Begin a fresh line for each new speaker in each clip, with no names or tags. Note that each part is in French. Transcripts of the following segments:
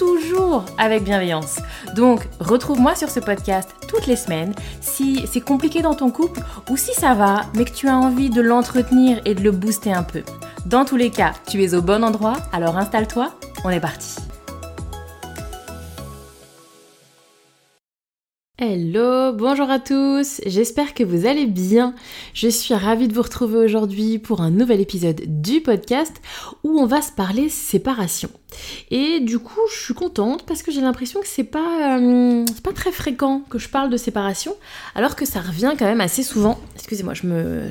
toujours avec bienveillance. Donc, retrouve-moi sur ce podcast toutes les semaines si c'est compliqué dans ton couple ou si ça va, mais que tu as envie de l'entretenir et de le booster un peu. Dans tous les cas, tu es au bon endroit, alors installe-toi, on est parti. Hello, bonjour à tous, j'espère que vous allez bien. Je suis ravie de vous retrouver aujourd'hui pour un nouvel épisode du podcast où on va se parler séparation. Et du coup, je suis contente parce que j'ai l'impression que c'est pas, euh, pas très fréquent que je parle de séparation, alors que ça revient quand même assez souvent. Excusez-moi, je me,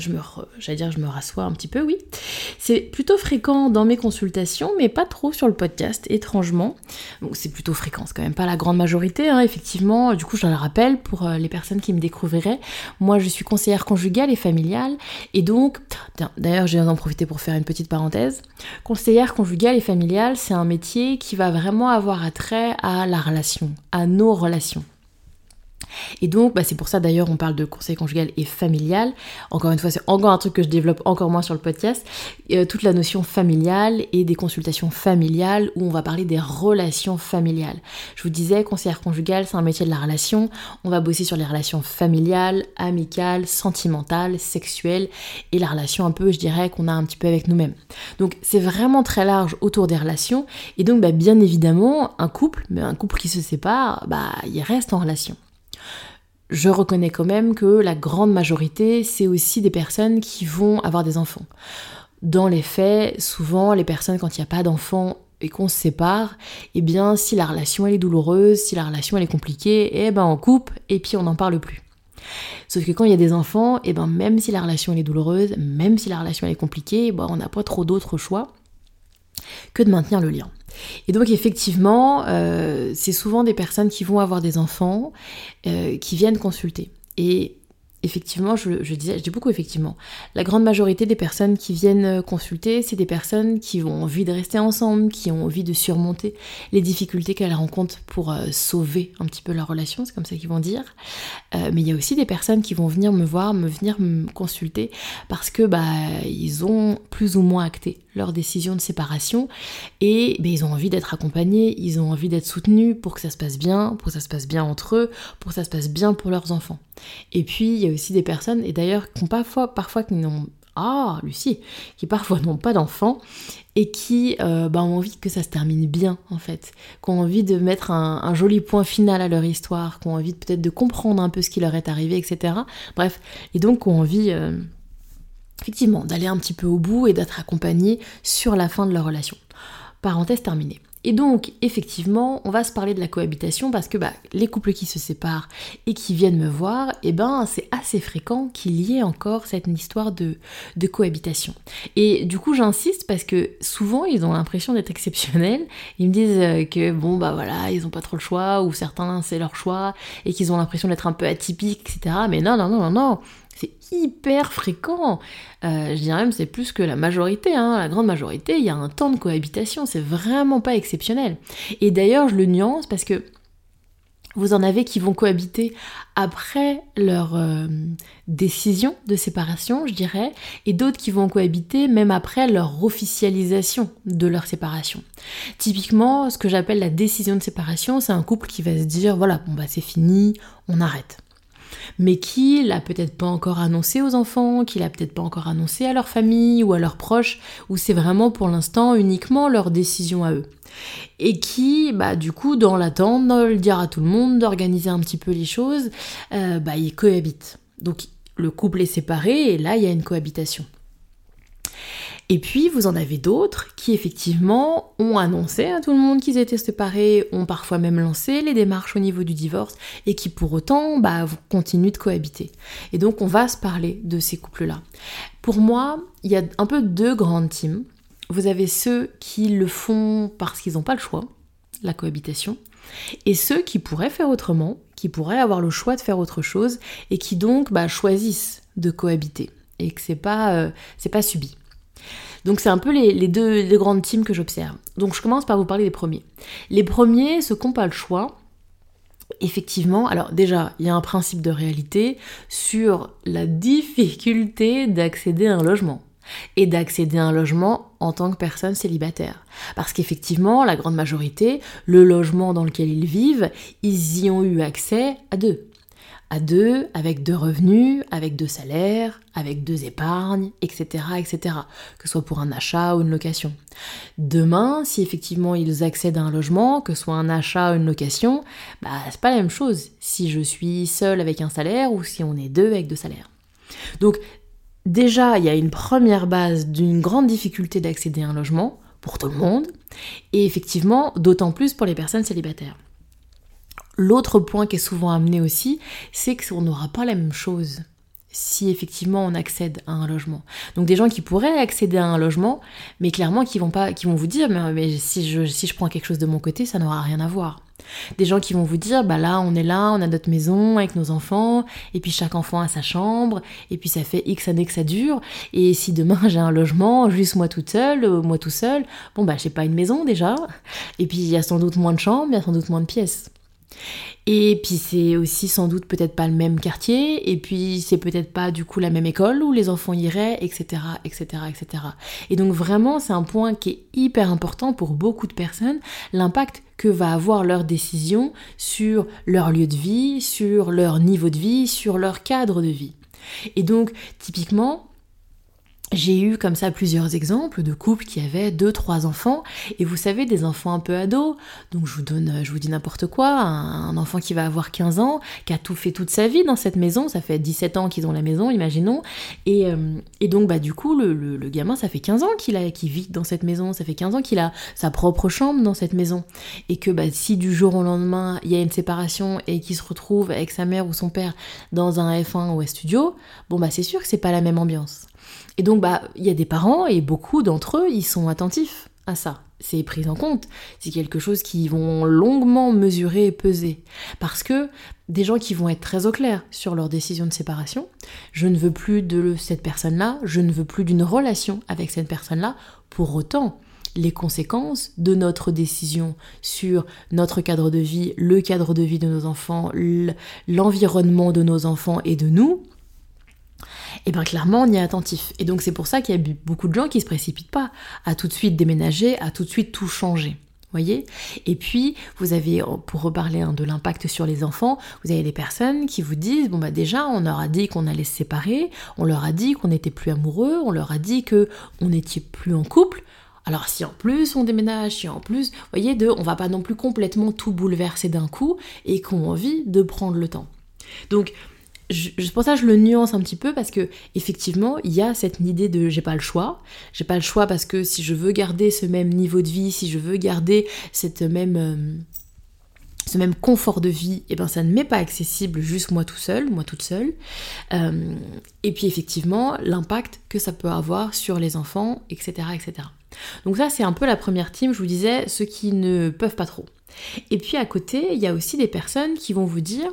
dire, je me rassois un petit peu, oui. C'est plutôt fréquent dans mes consultations, mais pas trop sur le podcast, étrangement. Donc c'est plutôt fréquent, c'est quand même pas la grande majorité, hein, effectivement. Du coup, je le rappelle pour euh, les personnes qui me découvriraient. Moi, je suis conseillère conjugale et familiale, et donc, d'ailleurs, viens d'en profiter pour faire une petite parenthèse. Conseillère conjugale et familiale, c'est un métier qui va vraiment avoir attrait à la relation, à nos relations. Et donc, bah, c'est pour ça d'ailleurs on parle de conseil conjugal et familial. Encore une fois, c'est encore un truc que je développe encore moins sur le podcast. Euh, toute la notion familiale et des consultations familiales où on va parler des relations familiales. Je vous disais, conseillère conjugal, c'est un métier de la relation. On va bosser sur les relations familiales, amicales, sentimentales, sexuelles et la relation un peu, je dirais, qu'on a un petit peu avec nous-mêmes. Donc, c'est vraiment très large autour des relations. Et donc, bah, bien évidemment, un couple, mais un couple qui se sépare, bah, il reste en relation je reconnais quand même que la grande majorité, c'est aussi des personnes qui vont avoir des enfants. Dans les faits, souvent, les personnes, quand il n'y a pas d'enfants et qu'on se sépare, eh bien, si la relation elle est douloureuse, si la relation elle est compliquée, eh ben on coupe et puis on n'en parle plus. Sauf que quand il y a des enfants, eh ben même si la relation elle est douloureuse, même si la relation elle est compliquée, eh on n'a pas trop d'autres choix que de maintenir le lien. Et donc effectivement, euh, c'est souvent des personnes qui vont avoir des enfants euh, qui viennent consulter. Et effectivement, je, disais, je dis beaucoup effectivement, la grande majorité des personnes qui viennent euh, consulter, c'est des personnes qui ont envie de rester ensemble, qui ont envie de surmonter les difficultés qu'elles rencontrent pour sauver un petit peu leur relation, c'est comme ça qu'ils vont dire. Mais il y a aussi des personnes qui vont venir me voir, me venir me consulter parce que bah ils ont plus ou moins acté leur décision de séparation et bah, ils ont envie d'être accompagnés, ils ont envie d'être soutenus pour que ça se passe bien, pour que ça se passe bien entre eux, pour que ça se passe bien pour leurs enfants. Et puis, il y a aussi des personnes, et d'ailleurs, qui ont parfois, parfois qui n'ont ah, Lucie, qui parfois n'ont pas d'enfants et qui euh, bah, ont envie que ça se termine bien en fait, qui ont envie de mettre un, joli point final à leur histoire, qui ont envie peut-être de comprendre un peu ce qui leur est arrivé, etc. Bref, et donc qui ont envie euh, effectivement d'aller un petit peu au bout et d'être accompagnés sur la fin de leur relation. Parenthèse terminée. Et donc, effectivement, on va se parler de la cohabitation parce que bah, les couples qui se séparent et qui viennent me voir, eh ben, c'est assez fréquent qu'il y ait encore cette histoire de, de cohabitation. Et du coup, j'insiste parce que souvent, ils ont l'impression d'être exceptionnels. Ils me disent euh, que, bon, bah voilà, ils n'ont pas trop le choix, ou certains, c'est leur choix, et qu'ils ont l'impression d'être un peu atypiques, etc. Mais non, non, non, non, non. Hyper fréquent. Euh, je dirais même c'est plus que la majorité, hein. la grande majorité, il y a un temps de cohabitation, c'est vraiment pas exceptionnel. Et d'ailleurs, je le nuance parce que vous en avez qui vont cohabiter après leur euh, décision de séparation, je dirais, et d'autres qui vont cohabiter même après leur officialisation de leur séparation. Typiquement, ce que j'appelle la décision de séparation, c'est un couple qui va se dire voilà, bon bah c'est fini, on arrête mais qui l'a peut-être pas encore annoncé aux enfants, qui l'a peut-être pas encore annoncé à leur famille ou à leurs proches, ou c'est vraiment pour l'instant uniquement leur décision à eux. Et qui, bah, du coup, dans l'attente, de le dire à tout le monde, d'organiser un petit peu les choses, euh, bah, ils cohabitent. Donc le couple est séparé et là, il y a une cohabitation. Et puis, vous en avez d'autres qui, effectivement, ont annoncé à tout le monde qu'ils étaient séparés, ont parfois même lancé les démarches au niveau du divorce, et qui, pour autant, bah, continuent de cohabiter. Et donc, on va se parler de ces couples-là. Pour moi, il y a un peu deux grandes teams. Vous avez ceux qui le font parce qu'ils n'ont pas le choix, la cohabitation, et ceux qui pourraient faire autrement, qui pourraient avoir le choix de faire autre chose et qui donc bah, choisissent de cohabiter et que c'est pas, euh, pas subi. Donc c'est un peu les, deux, grandes teams que j'observe. Donc je commence par vous parler des premiers. Les premiers, ceux qui n'ont pas le choix, effectivement, alors déjà, il y a un principe de réalité sur la difficulté d'accéder à un logement et d'accéder à un logement en tant que personne célibataire. Parce qu'effectivement, la grande majorité, le logement dans lequel ils vivent, ils y ont eu accès à deux à deux, avec deux revenus, avec deux salaires, avec deux épargnes, etc., etc., que ce soit pour un achat ou une location. Demain, si effectivement ils accèdent à un logement, que ce soit un achat ou une location, bah c'est pas la même chose si je suis seule avec un salaire ou si on est deux avec deux salaires. Donc déjà, il y a une première base d'une grande difficulté d'accéder à un logement pour tout le monde, et effectivement, d'autant plus pour les personnes célibataires. L'autre point qui est souvent amené aussi, c'est qu'on n'aura pas la même chose si effectivement on accède à un logement. Donc des gens qui pourraient accéder à un logement, mais clairement qui vont pas, qui vont vous dire, mais, si, je, si je prends quelque chose de mon côté, ça n'aura rien à voir. Des gens qui vont vous dire, bah là on est là, on a notre maison avec nos enfants, et puis chaque enfant a sa chambre, et puis ça fait X années que ça dure, et si demain j'ai un logement, juste moi toute seule, euh, moi tout seul, bon bah j'ai pas une maison déjà, et puis il y a sans doute moins de chambres, il y a sans doute moins de pièces. Et puis c'est aussi sans doute peut-être pas le même quartier, et puis c'est peut-être pas du coup la même école où les enfants iraient, etc., etc., etc. Et donc vraiment c'est un point qui est hyper important pour beaucoup de personnes, l'impact que va avoir leur décision sur leur lieu de vie, sur leur niveau de vie, sur leur cadre de vie. Et donc typiquement, j'ai eu comme ça plusieurs exemples de couples qui avaient deux, trois enfants, et vous savez, des enfants un peu ados, donc je vous donne, je vous dis n'importe quoi, un, enfant qui va avoir 15 ans, qui a tout fait toute sa vie dans cette maison, ça fait 17 ans qu'ils ont la maison, imaginons, et, euh, et donc bah du coup, le, le, gamin, ça fait 15 ans qu'il a, qu'il vit dans cette maison, ça fait 15 ans qu'il a sa propre chambre dans cette maison, et que bah si du jour au lendemain, il y a une séparation et qu'il se retrouve avec sa mère ou son père dans un F1 ou un studio, bon bah c'est sûr que c'est pas la même ambiance. Et donc, bah, il y a des parents et beaucoup d'entre eux, ils sont attentifs à ça. C'est pris en compte. C'est quelque chose qu'ils vont longuement mesurer et peser. Parce que des gens qui vont être très au clair sur leur décision de séparation, je ne veux plus de cette personne-là, je ne veux plus d'une relation avec cette personne-là. Pour autant, les conséquences de notre décision sur notre cadre de vie, le cadre de vie de nos enfants, l'environnement de nos enfants et de nous, et bien clairement on y est attentif. Et donc c'est pour ça qu'il y a beaucoup de gens qui se précipitent pas à tout de suite déménager, à tout de suite tout changer. Voyez? Et puis, vous avez, pour reparler hein, de l'impact sur les enfants, vous avez des personnes qui vous disent, bon bah déjà, on leur a dit qu'on allait se séparer, on leur a dit qu'on n'était plus amoureux, on leur a dit que on n'était plus en couple, alors si en plus on déménage, si en plus, vous voyez, de, on va pas non plus complètement tout bouleverser d'un coup et qu'on a envie de prendre le temps. Donc je, pour ça je le nuance un petit peu parce que effectivement il y a cette idée de j'ai pas le choix. J'ai pas le choix parce que si je veux garder ce même niveau de vie si je veux garder cette même euh, ce même confort de vie et eh ben ça ne m'est pas accessible juste moi tout seul moi toute seule. Euh, et puis effectivement l'impact que ça peut avoir sur les enfants etc etc donc ça c'est un peu la première team je vous disais ceux qui ne peuvent pas trop. Et puis à côté il y a aussi des personnes qui vont vous dire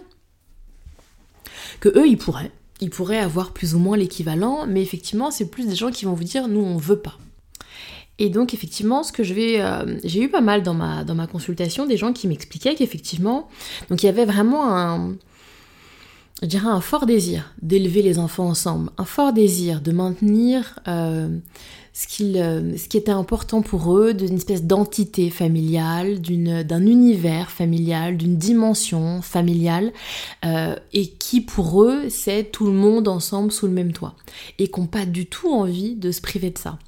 que eux, ils pourraient. Ils pourraient avoir plus ou moins l'équivalent, mais effectivement, c'est plus des gens qui vont vous dire nous, on veut pas. Et donc effectivement, ce que je vais, euh, j'ai eu pas mal dans ma dans ma consultation des gens qui m'expliquaient qu'effectivement, donc il y avait vraiment un, je dirais un fort désir d'élever les enfants ensemble, un fort désir de maintenir euh, euh, ce, qui était important pour eux, d'une espèce d'entité familiale, d'un univers familial, d'une dimension familiale, euh, et qui pour eux, c'est tout le monde ensemble sous le même toit, et qui n'ont pas du tout envie de se priver de ça.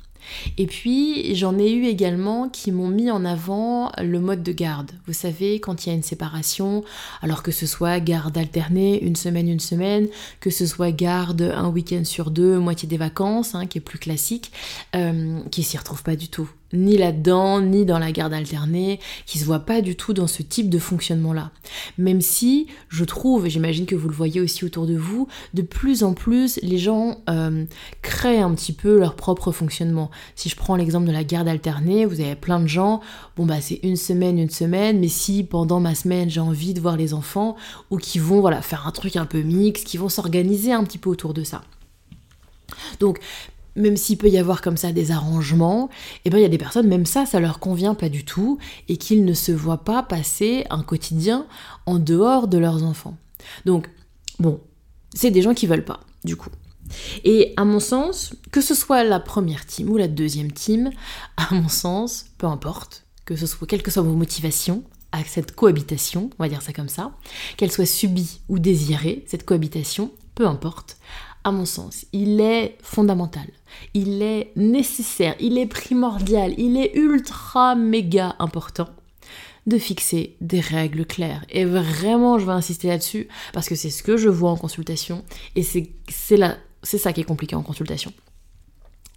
Et puis j'en ai eu également qui m'ont mis en avant le mode de garde. Vous savez, quand il y a une séparation, alors que ce soit garde alternée, une semaine, une semaine, que ce soit garde un week-end sur deux, moitié des vacances, hein, qui est plus classique, euh, qui s'y retrouve pas du tout ni là-dedans, ni dans la garde alternée, qui se voient pas du tout dans ce type de fonctionnement-là. Même si je trouve, et j'imagine que vous le voyez aussi autour de vous, de plus en plus les gens euh, créent un petit peu leur propre fonctionnement. Si je prends l'exemple de la garde alternée, vous avez plein de gens, bon bah c'est une semaine, une semaine, mais si pendant ma semaine j'ai envie de voir les enfants, ou qui vont voilà faire un truc un peu mix, qui vont s'organiser un petit peu autour de ça. Donc même s'il peut y avoir comme ça des arrangements, eh ben il y a des personnes, même ça, ça leur convient pas du tout, et qu'ils ne se voient pas passer un quotidien en dehors de leurs enfants. Donc, bon, c'est des gens qui veulent pas, du coup. Et à mon sens, que ce soit la première team ou la deuxième team, à mon sens, peu importe, que ce soit, quelles que soient vos motivations à cette cohabitation, on va dire ça comme ça, qu'elle soit subie ou désirée, cette cohabitation, peu importe, à mon sens, il est fondamental, il est nécessaire, il est primordial, il est ultra méga important de fixer des règles claires. Et vraiment, je vais insister là-dessus parce que c'est ce que je vois en consultation et c'est ça qui est compliqué en consultation.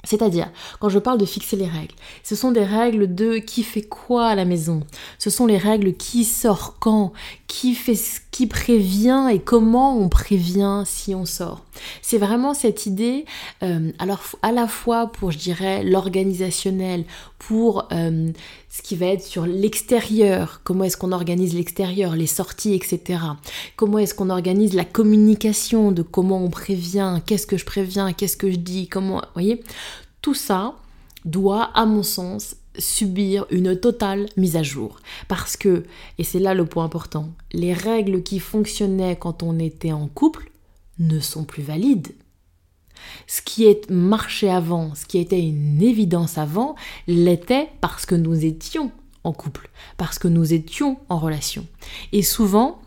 C'est-à-dire, quand je parle de fixer les règles, ce sont des règles de qui fait quoi à la maison. Ce sont les règles qui sort quand, qui fait qui prévient et comment on prévient si on sort. C'est vraiment cette idée, euh, alors à la fois pour, je dirais, l'organisationnel, pour euh, ce qui va être sur l'extérieur, comment est-ce qu'on organise l'extérieur, les sorties, etc. Comment est-ce qu'on organise la communication de comment on prévient, qu'est-ce que je préviens, qu'est-ce que je dis, comment, voyez, tout ça doit, à mon sens, subir une totale mise à jour. Parce que, et c'est là le point important, les règles qui fonctionnaient quand on était en couple ne sont plus valides. Ce qui est marché avant, ce qui était une évidence avant, l'était parce que nous étions en couple, parce que nous étions en relation. Et souvent,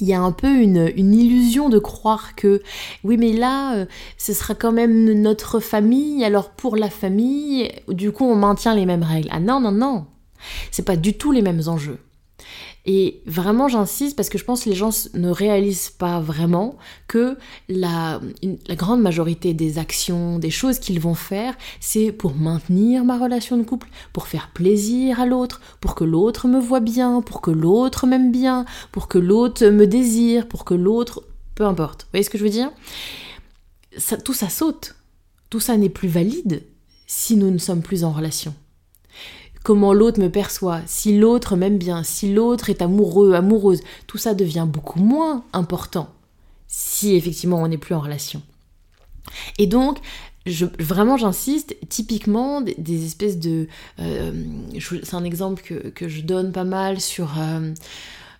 il y a un peu une, illusion de croire que oui mais là euh, ce sera quand même notre famille alors pour la famille du coup on maintient les mêmes règles. Ah non non non. C'est pas du tout les mêmes enjeux et vraiment, j'insiste parce que je pense que les gens ne réalisent pas vraiment que la, grande majorité des actions, des choses qu'ils vont faire, c'est pour maintenir ma relation de couple, pour faire plaisir à l'autre, pour que l'autre me voit bien, pour que l'autre m'aime bien, pour que l'autre me désire, pour que l'autre... Peu importe. Vous voyez ce que je veux dire? Tout ça saute. Tout ça n'est plus valide si nous ne sommes plus en relation comment l'autre me perçoit, si l'autre m'aime bien, si l'autre est amoureux, amoureuse, tout ça devient beaucoup moins important si effectivement on n'est plus en relation. Et donc, vraiment j'insiste, typiquement des, espèces de... Euh, c'est un exemple que, je donne pas mal sur... Euh,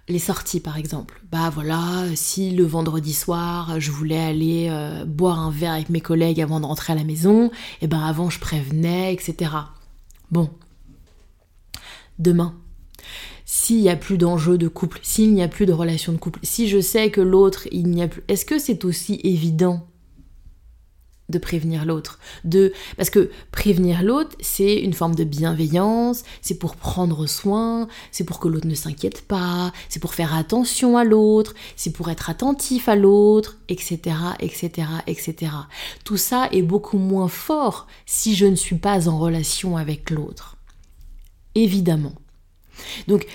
les sorties par exemple. Bah voilà, si le vendredi soir je voulais aller euh, boire un verre avec mes collègues avant de rentrer à la maison, et eh ben avant je prévenais, etc. Bon, demain. S'il n'y a plus d'enjeu de couple, s'il n'y a plus de relation de couple, si je sais que l'autre, il n'y a plus... Est-ce que c'est aussi évident de prévenir l'autre? De parce que prévenir l'autre, c'est une forme de bienveillance, c'est pour prendre soin, c'est pour que l'autre ne s'inquiète pas, c'est pour faire attention à l'autre, c'est pour être attentif à l'autre, etc., etc., etc. Tout ça est beaucoup moins fort si je ne suis pas en relation avec l'autre évidemment. Donc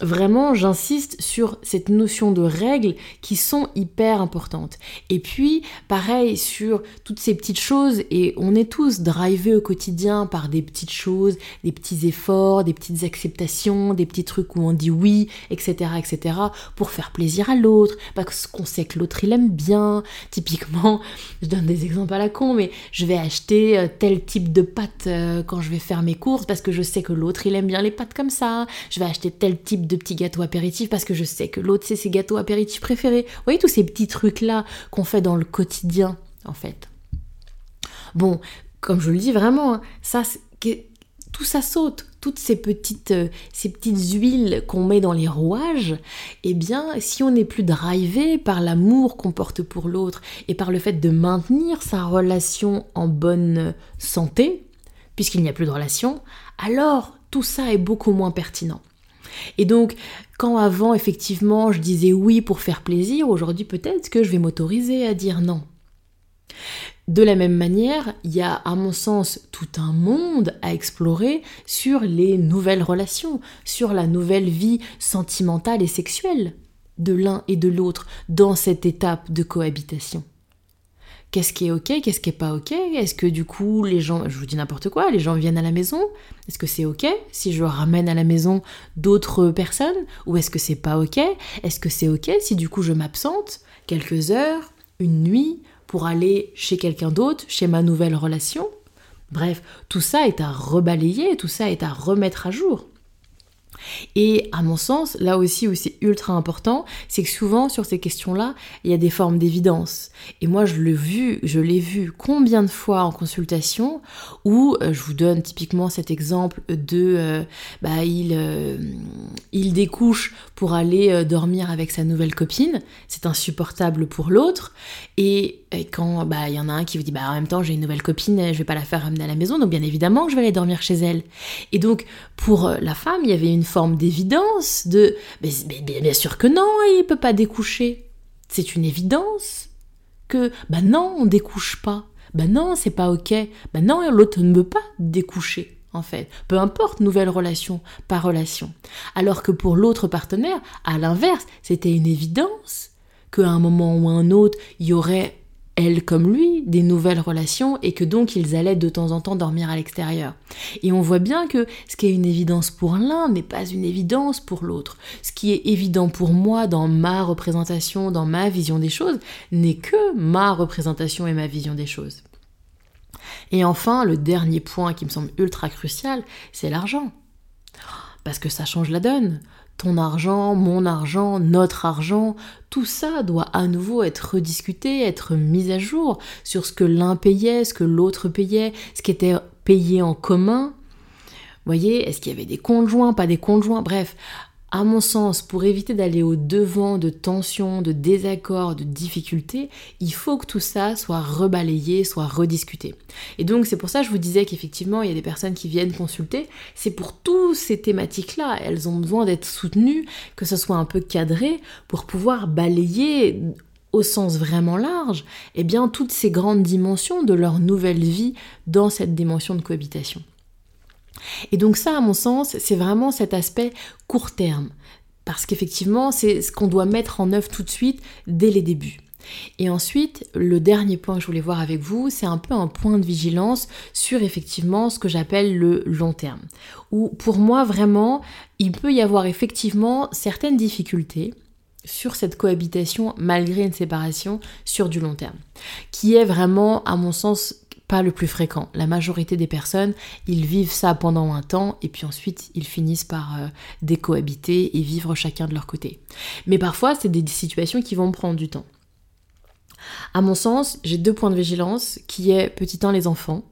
vraiment, j'insiste sur cette notion de règles qui sont hyper importantes. Et puis, pareil sur toutes ces petites choses, et on est tous drivés au quotidien par des petites choses, des petits efforts, des petites acceptations, des petits trucs où on dit oui, etc., etc., pour faire plaisir à l'autre, parce qu'on sait que l'autre il aime bien. Typiquement, je donne des exemples à la con, mais je vais acheter euh, tel type de pâte euh, quand je vais faire mes courses parce que je sais que l'autre il aime bien les pâtes comme ça. Je vais acheter tel type de petits gâteaux apéritifs parce que je sais que l'autre c'est ses gâteaux apéritifs préférés. Vous voyez tous ces petits trucs là qu'on fait dans le quotidien en fait. Bon, comme je le dis vraiment, hein, ça tout ça saute, toutes ces petites, euh, ces petites huiles qu'on met dans les rouages, eh bien, si on n'est plus drivé par l'amour qu'on porte pour l'autre et par le fait de maintenir sa relation en bonne santé, puisqu'il n'y a plus de relation, alors tout ça est beaucoup moins pertinent. Et donc, quand avant, effectivement, je disais oui pour faire plaisir, aujourd'hui peut-être que je vais m'autoriser à dire non. De la même manière, il y a à mon sens tout un monde à explorer sur les nouvelles relations, sur la nouvelle vie sentimentale et sexuelle de l'un et de l'autre dans cette étape de cohabitation qu'est-ce qui est ok, qu'est-ce qui est pas ok? Est-ce que du coup les gens, je vous dis n'importe quoi, les gens viennent à la maison? Est-ce que c'est ok si je ramène à la maison d'autres personnes? Ou est-ce que c'est pas ok? Est-ce que c'est ok si du coup je m'absente quelques heures, une nuit pour aller chez quelqu'un d'autre, chez ma nouvelle relation? Bref, tout ça est à rebalayer, tout ça est à remettre à jour. Et à mon sens, là aussi où c'est ultra important, c'est que souvent sur ces questions-là, il y a des formes d'évidence. Et moi, je l'ai vu, je l'ai vu combien de fois en consultation où euh, je vous donne typiquement cet exemple de, euh, bah, il, euh, il découche pour aller dormir avec sa nouvelle copine. C'est insupportable pour l'autre. Et, quand bah il y en a un qui vous dit bah en même temps j'ai une nouvelle copine, je vais pas la faire ramener à la maison, donc bien évidemment je vais aller dormir chez elle. Et donc pour la femme, il y avait une forme d'évidence, de mais, bien sûr que non, il peut pas découcher. C'est une évidence que bah non, on découche pas. Bah non, c'est pas ok. Bah non, l'autre ne veut pas découcher en fait. Peu importe, nouvelle relation, pas relation. Alors que pour l'autre partenaire, à l'inverse, c'était une évidence qu'à un moment ou un autre, il y aurait elle comme lui, des nouvelles relations et que donc ils allaient de temps en temps dormir à l'extérieur. Et on voit bien que ce qui est une évidence pour l'un n'est pas une évidence pour l'autre. Ce qui est évident pour moi dans ma représentation, dans ma vision des choses, n'est que ma représentation et ma vision des choses. Et enfin, le dernier point qui me semble ultra crucial, c'est l'argent. Parce que ça change la donne ton argent, mon argent, notre argent, tout ça doit à nouveau être rediscuté, être mis à jour sur ce que l'un payait, ce que l'autre payait, ce qui était payé en commun. Voyez, est-ce qu'il y avait des conjoints, pas des conjoints? Bref, à mon sens, pour éviter d'aller au devant de tensions, de désaccords, de difficultés, il faut que tout ça soit rebalayé, soit rediscuté. Et donc c'est pour ça que je vous disais qu'effectivement, il y a des personnes qui viennent consulter, c'est pour toutes ces thématiques-là, elles ont besoin d'être soutenues, que ce soit un peu cadré, pour pouvoir balayer au sens vraiment large, eh bien toutes ces grandes dimensions de leur nouvelle vie dans cette dimension de cohabitation. Et donc ça, à mon sens, c'est vraiment cet aspect court terme. Parce qu'effectivement, c'est ce qu'on doit mettre en œuvre tout de suite dès les débuts. Et ensuite, le dernier point que je voulais voir avec vous, c'est un peu un point de vigilance sur effectivement ce que j'appelle le long terme. Où pour moi, vraiment, il peut y avoir effectivement certaines difficultés sur cette cohabitation malgré une séparation sur du long terme, qui est vraiment, à mon sens, le plus fréquent. La majorité des personnes, ils vivent ça pendant un temps et puis ensuite ils finissent par euh, décohabiter et vivre chacun de leur côté. Mais parfois, c'est des situations qui vont prendre du temps. À mon sens, j'ai deux points de vigilance qui est petit 1 les enfants.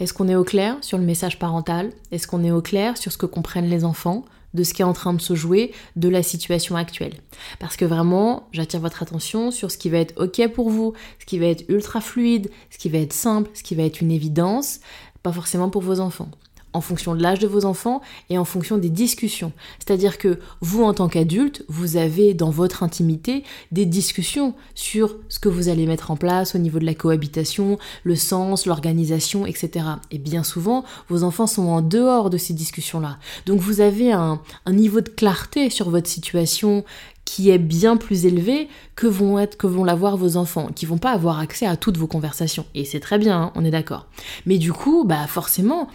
Est-ce qu'on est au clair sur le message parental? Est-ce qu'on est au clair sur ce que comprennent les enfants? De ce qui est en train de se jouer, de la situation actuelle. Parce que vraiment, j'attire votre attention sur ce qui va être OK pour vous, ce qui va être ultra fluide, ce qui va être simple, ce qui va être une évidence, pas forcément pour vos enfants en fonction de l'âge de vos enfants et en fonction des discussions. C'est-à-dire que vous, en tant qu'adulte, vous avez dans votre intimité des discussions sur ce que vous allez mettre en place au niveau de la cohabitation, le sens, l'organisation, etc. Et bien souvent, vos enfants sont en dehors de ces discussions-là. Donc vous avez un, niveau de clarté sur votre situation qui est bien plus élevé que vont être que l'avoir vos enfants, qui vont pas avoir accès à toutes vos conversations. Et c'est très bien, hein, on est d'accord. Mais du coup, bah forcément,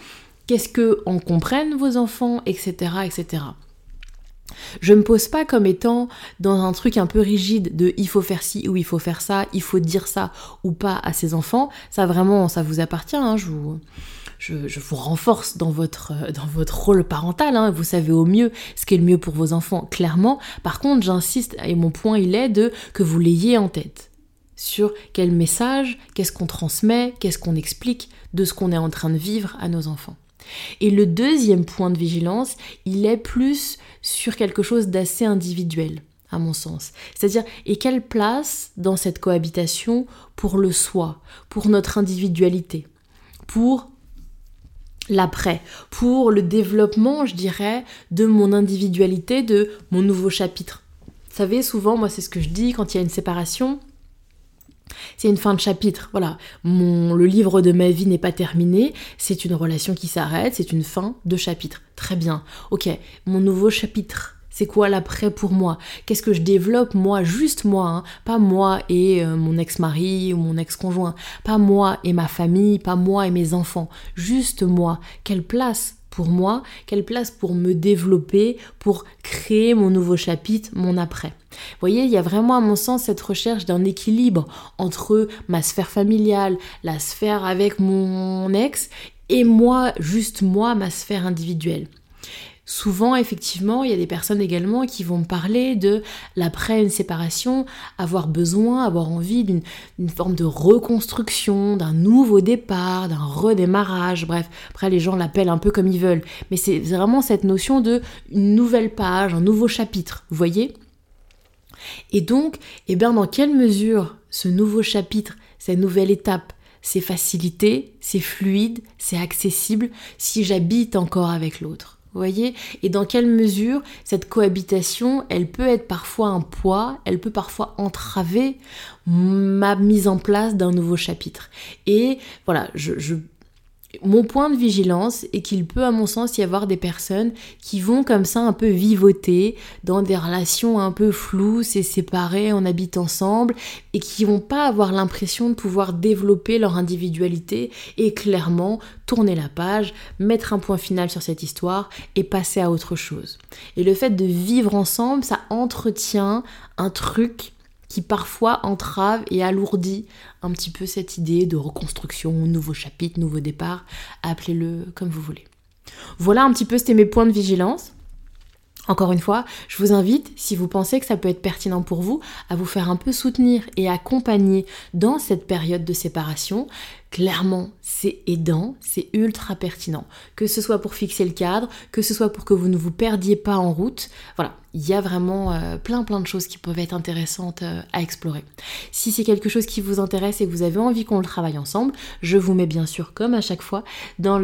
qu'est-ce que on comprenne vos enfants, etc., etc. Je me pose pas comme étant dans un truc un peu rigide de il faut faire ci ou il faut faire ça, il faut dire ça ou pas à ses enfants. Ça vraiment, ça vous appartient. Hein, je, vous, renforce dans votre, dans votre rôle parental. Hein, vous savez au mieux ce qui est le mieux pour vos enfants, clairement. Par contre, j'insiste et mon point il est de que vous l'ayez en tête sur quel message, qu'est-ce qu'on transmet, qu'est-ce qu'on explique de ce qu'on est en train de vivre à nos enfants. Et le deuxième point de vigilance, il est plus sur quelque chose d'assez individuel, à mon sens. C'est-à-dire, et quelle place dans cette cohabitation pour le soi, pour notre individualité, pour l'après, pour le développement, je dirais, de mon individualité, de mon nouveau chapitre. Vous savez, souvent, moi, c'est ce que je dis quand il y a une séparation, c'est une fin de chapitre. Voilà, mon, le livre de ma vie n'est pas terminé, c'est une relation qui s'arrête, c'est une fin de chapitre. Très bien. Ok, mon nouveau chapitre. C'est quoi l'après pour moi? Qu'est-ce que je développe moi, juste moi, hein? Pas moi et euh, mon ex-mari ou mon ex-conjoint, pas moi et ma famille, pas moi et mes enfants, juste moi. Quelle place pour moi, quelle place pour me développer, pour créer mon nouveau chapitre, mon après. Vous voyez, il y a vraiment à mon sens cette recherche d'un équilibre entre ma sphère familiale, la sphère avec mon ex, et moi, juste moi, ma sphère individuelle. Souvent, effectivement, il y a des personnes également qui vont me parler de l'après une séparation, avoir besoin, avoir envie d'une forme de reconstruction, d'un nouveau départ, d'un redémarrage, bref, après les gens l'appellent un peu comme ils veulent, mais c'est vraiment cette notion de une nouvelle page, un nouveau chapitre, vous voyez? Et donc, eh bien, dans quelle mesure ce nouveau chapitre, cette nouvelle étape, c'est facilité, c'est fluide, c'est accessible si j'habite encore avec l'autre? Voyez Et dans quelle mesure cette cohabitation, elle peut être parfois un poids, elle peut parfois entraver ma mise en place d'un nouveau chapitre. Et voilà, je mon point de vigilance est qu'il peut, à mon sens, y avoir des personnes qui vont comme ça un peu vivoter dans des relations un peu floues, c'est séparées, on habite ensemble, et qui vont pas avoir l'impression de pouvoir développer leur individualité et clairement tourner la page, mettre un point final sur cette histoire et passer à autre chose. Et le fait de vivre ensemble, ça entretient un truc qui parfois entrave et alourdit un petit peu cette idée de reconstruction, nouveau chapitre, nouveau départ, appelez-le comme vous voulez. Voilà un petit peu, c'était mes points de vigilance. Encore une fois, je vous invite, si vous pensez que ça peut être pertinent pour vous, à vous faire un peu soutenir et accompagner dans cette période de séparation. Clairement, c'est aidant, c'est ultra pertinent. Que ce soit pour fixer le cadre, que ce soit pour que vous ne vous perdiez pas en route. Voilà, il y a vraiment euh, plein plein de choses qui peuvent être intéressantes euh, à explorer. Si c'est quelque chose qui vous intéresse et que vous avez envie qu'on le travaille ensemble, je vous mets bien sûr, comme à chaque fois, dans,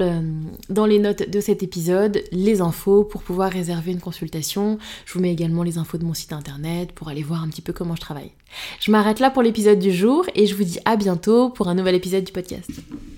dans les notes de cet épisode, les infos pour pouvoir réserver une consultation. Je vous mets également les infos de mon site internet pour aller voir un petit peu comment je travaille. Je m'arrête là pour l'épisode du jour et je vous dis à bientôt pour un nouvel épisode du podcast.